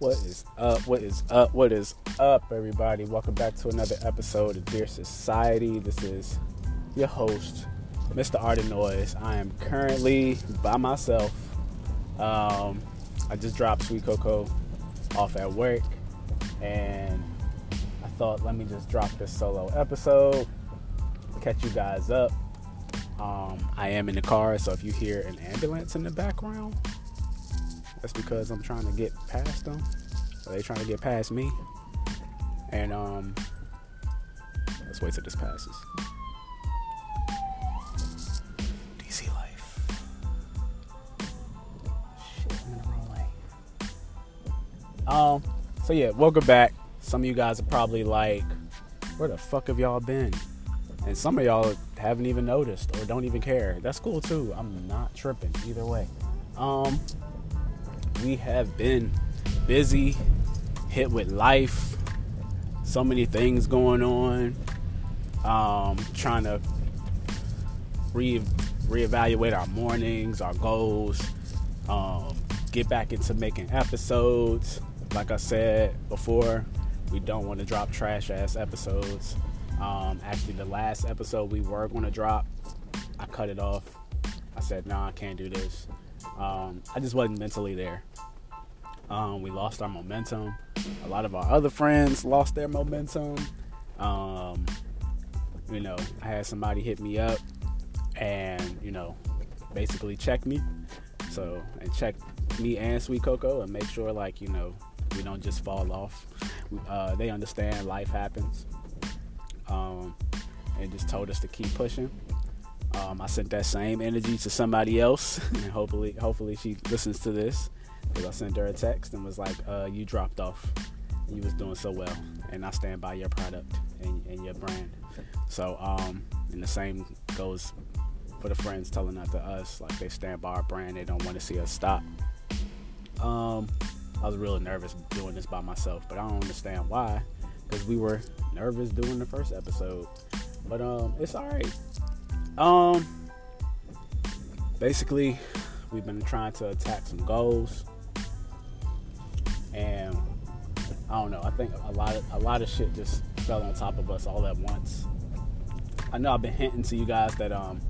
What is up? What is up? What is up, everybody? Welcome back to another episode of Dear Society. This is your host, Mr. Art Noise. I am currently by myself. Um, I just dropped Sweet Cocoa off at work, and I thought, let me just drop this solo episode, catch you guys up. Um, I am in the car, so if you hear an ambulance in the background, that's because I'm trying to get past them. Or they trying to get past me. And um let's wait till this passes. DC life. Shit, I'm in the wrong lane. Um, so yeah, welcome back. Some of you guys are probably like, where the fuck have y'all been? And some of y'all haven't even noticed or don't even care. That's cool too. I'm not tripping either way. Um, we have been busy, hit with life, so many things going on, um, trying to re reevaluate our mornings, our goals, um, get back into making episodes. Like I said before, we don't want to drop trash ass episodes. Um, actually, the last episode we were going to drop, I cut it off. I said, "No, nah, I can't do this." Um, I just wasn't mentally there. Um, we lost our momentum. A lot of our other friends lost their momentum. Um, you know, I had somebody hit me up and, you know, basically check me. So, and check me and Sweet Cocoa and make sure, like, you know, we don't just fall off. Uh, they understand life happens. Um, and just told us to keep pushing. Um, I sent that same energy to somebody else, and hopefully, hopefully she listens to this because I sent her a text and was like, uh, "You dropped off. You was doing so well, and I stand by your product and, and your brand." So, um, and the same goes for the friends telling that to us, like they stand by our brand. They don't want to see us stop. Um, I was really nervous doing this by myself, but I don't understand why, because we were nervous doing the first episode. But um, it's all right. Um, basically, we've been trying to attack some goals and I don't know. I think a lot of a lot of shit just fell on top of us all at once. I know I've been hinting to you guys that um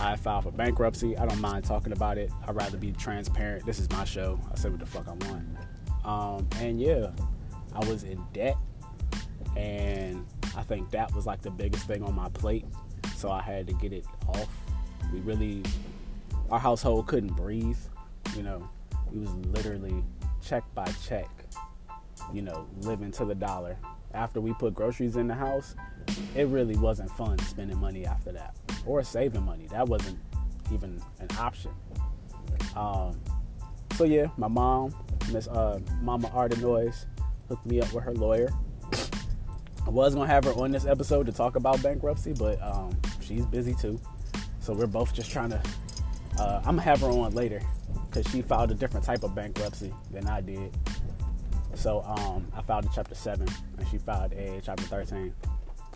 I filed for bankruptcy. I don't mind talking about it. I'd rather be transparent. This is my show. I say what the fuck I want. Um, and yeah, I was in debt, and I think that was like the biggest thing on my plate. So I had to get it off. We really, our household couldn't breathe. You know, we was literally check by check, you know, living to the dollar. After we put groceries in the house, it really wasn't fun spending money after that or saving money. That wasn't even an option. Um, so yeah, my mom, Miss uh, Mama Art of Noise, hooked me up with her lawyer. I was gonna have her on this episode to talk about bankruptcy, but um, she's busy too. So we're both just trying to. Uh, I'm gonna have her on later because she filed a different type of bankruptcy than I did. So um, I filed a Chapter 7 and she filed a Chapter 13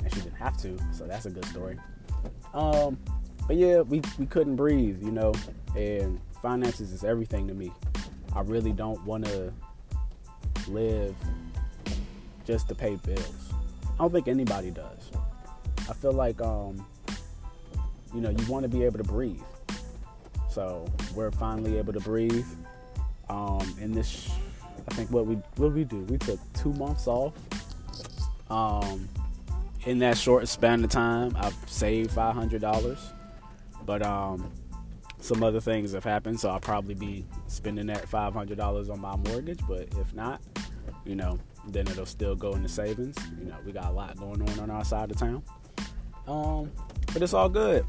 and she didn't have to, so that's a good story. Um, but yeah, we, we couldn't breathe, you know, and finances is everything to me. I really don't want to live just to pay bills. I don't think anybody does. I feel like, um, you know, you want to be able to breathe. So we're finally able to breathe. Um, in this, I think what we what we do, we took two months off. Um, in that short span of time, I've saved five hundred dollars, but um, some other things have happened, so I'll probably be spending that five hundred dollars on my mortgage. But if not, you know, then it'll still go into savings. You know, we got a lot going on on our side of town. Um, but it's all good.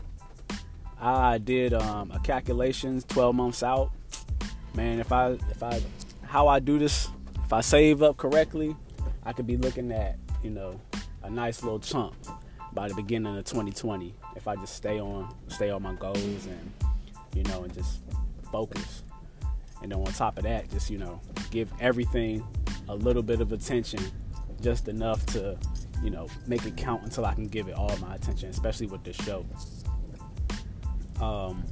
I did um, a calculations 12 months out. Man, if I if I how I do this, if I save up correctly, I could be looking at you know a nice little chunk by the beginning of 2020 if I just stay on stay on my goals and you know and just focus. And then on top of that, just you know give everything a little bit of attention, just enough to you know make it count until I can give it all my attention, especially with this show. Um,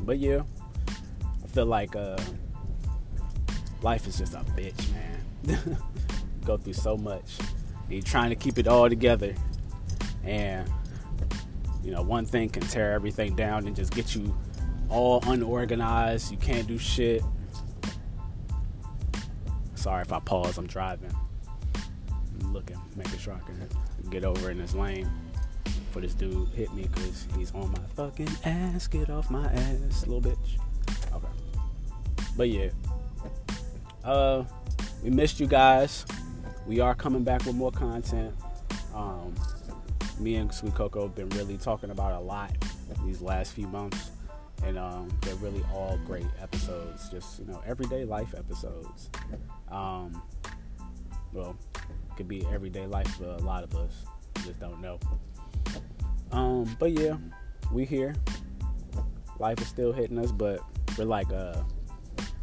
but yeah, I feel like uh, life is just a bitch, man. Go through so much. And you're trying to keep it all together. And, you know, one thing can tear everything down and just get you all unorganized. You can't do shit. Sorry if I pause, I'm driving. I'm looking, making sure I can get over in this lane for this dude hit me because he's on my fucking ass. Get off my ass, little bitch. Okay. But yeah. Uh we missed you guys. We are coming back with more content. Um me and Sweet Coco have been really talking about a lot these last few months. And um, they're really all great episodes, just you know, everyday life episodes. Um, well, could be everyday life for a lot of us. just don't know. Um, but yeah, we here. Life is still hitting us, but we're like uh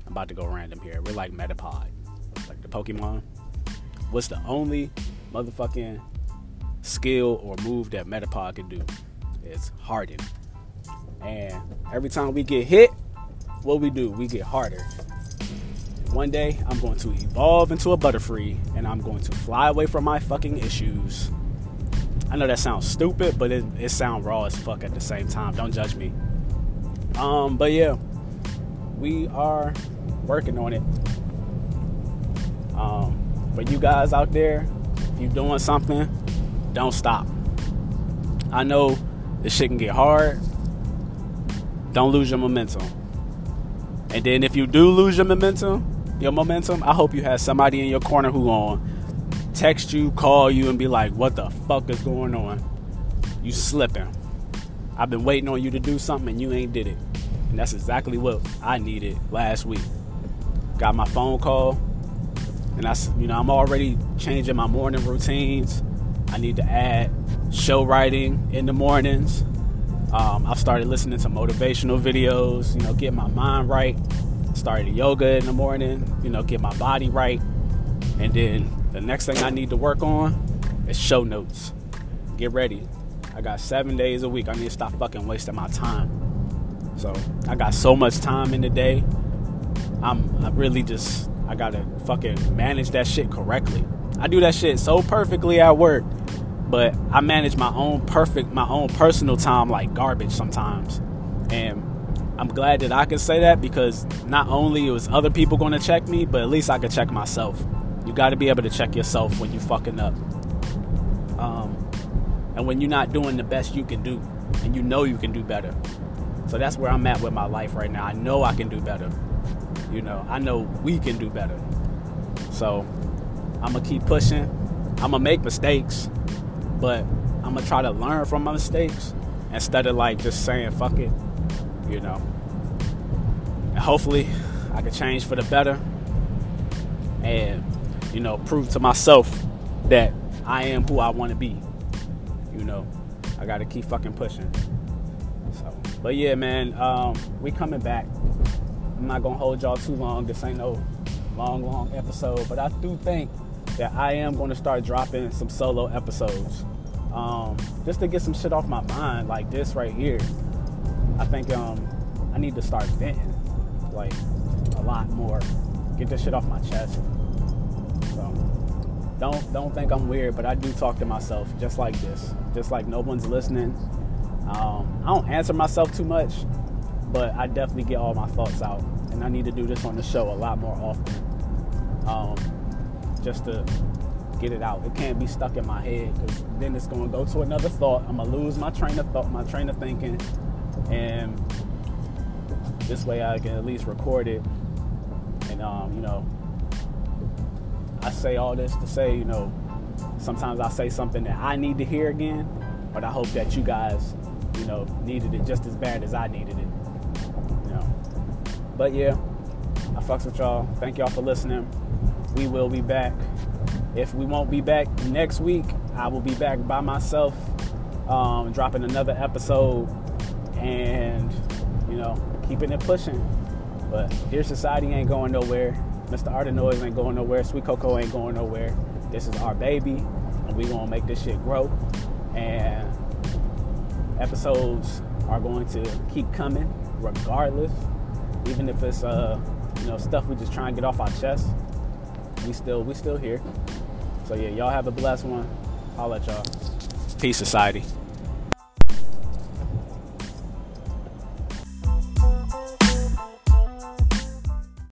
I'm about to go random here. We're like Metapod. Like the Pokemon. What's the only motherfucking skill or move that Metapod can do? It's harden. And every time we get hit, what we do, we get harder. One day, I'm going to evolve into a Butterfree and I'm going to fly away from my fucking issues. I know that sounds stupid, but it, it sounds raw as fuck at the same time. Don't judge me. Um, but yeah, we are working on it. Um, but you guys out there, if you're doing something, don't stop. I know this shit can get hard. Don't lose your momentum. And then if you do lose your momentum, your momentum, I hope you have somebody in your corner who on text you, call you, and be like, "What the fuck is going on? You slipping? I've been waiting on you to do something, and you ain't did it." And that's exactly what I needed last week. Got my phone call, and I, you know, I'm already changing my morning routines. I need to add show writing in the mornings. Um, I've started listening to motivational videos, you know, get my mind right. Started yoga in the morning, you know, get my body right. And then the next thing I need to work on is show notes. Get ready. I got seven days a week. I need to stop fucking wasting my time. So I got so much time in the day. I'm I really just I gotta fucking manage that shit correctly. I do that shit so perfectly at work but I manage my own perfect, my own personal time like garbage sometimes. And I'm glad that I can say that because not only was other people to check me, but at least I could check myself. Got to be able to check yourself when you fucking up. Um, and when you're not doing the best you can do, and you know you can do better. So that's where I'm at with my life right now. I know I can do better. You know, I know we can do better. So I'm gonna keep pushing. I'm gonna make mistakes but I'm gonna try to learn from my mistakes instead of like just saying fuck it, you know. And hopefully, I can change for the better, and you know, prove to myself that I am who I want to be. You know, I got to keep fucking pushing. So, but yeah, man, um, we coming back. I'm not gonna hold y'all too long. This ain't no long, long episode, but I do think that I am to start dropping some solo episodes um, just to get some shit off my mind, like this right here. I think um, I need to start venting like a lot more, get this shit off my chest. Don't don't think I'm weird, but I do talk to myself just like this, just like no one's listening. Um, I don't answer myself too much, but I definitely get all my thoughts out, and I need to do this on the show a lot more often um, just to get it out. It can't be stuck in my head because then it's going to go to another thought. I'm gonna lose my train of thought, my train of thinking, and this way I can at least record it. And um, you know, I say all this to say, you know, sometimes I say something that I need to hear again, but I hope that you guys, you know, needed it just as bad as I needed it. You know, but yeah, I fucks with y'all. Thank y'all for listening. We will be back. If we won't be back next week, I will be back by myself, um, dropping another episode and, you know, keeping it pushing. But Dear Society ain't going nowhere. Mr. Artenoise ain't going nowhere. Sweet Coco ain't going nowhere. This is our baby, and we gonna make this shit grow. And episodes are going to keep coming regardless, even if it's uh you know, stuff we just try and get off our chest. We still we still here. So yeah, y'all have a blessed one. I'll let y'all. Peace, society.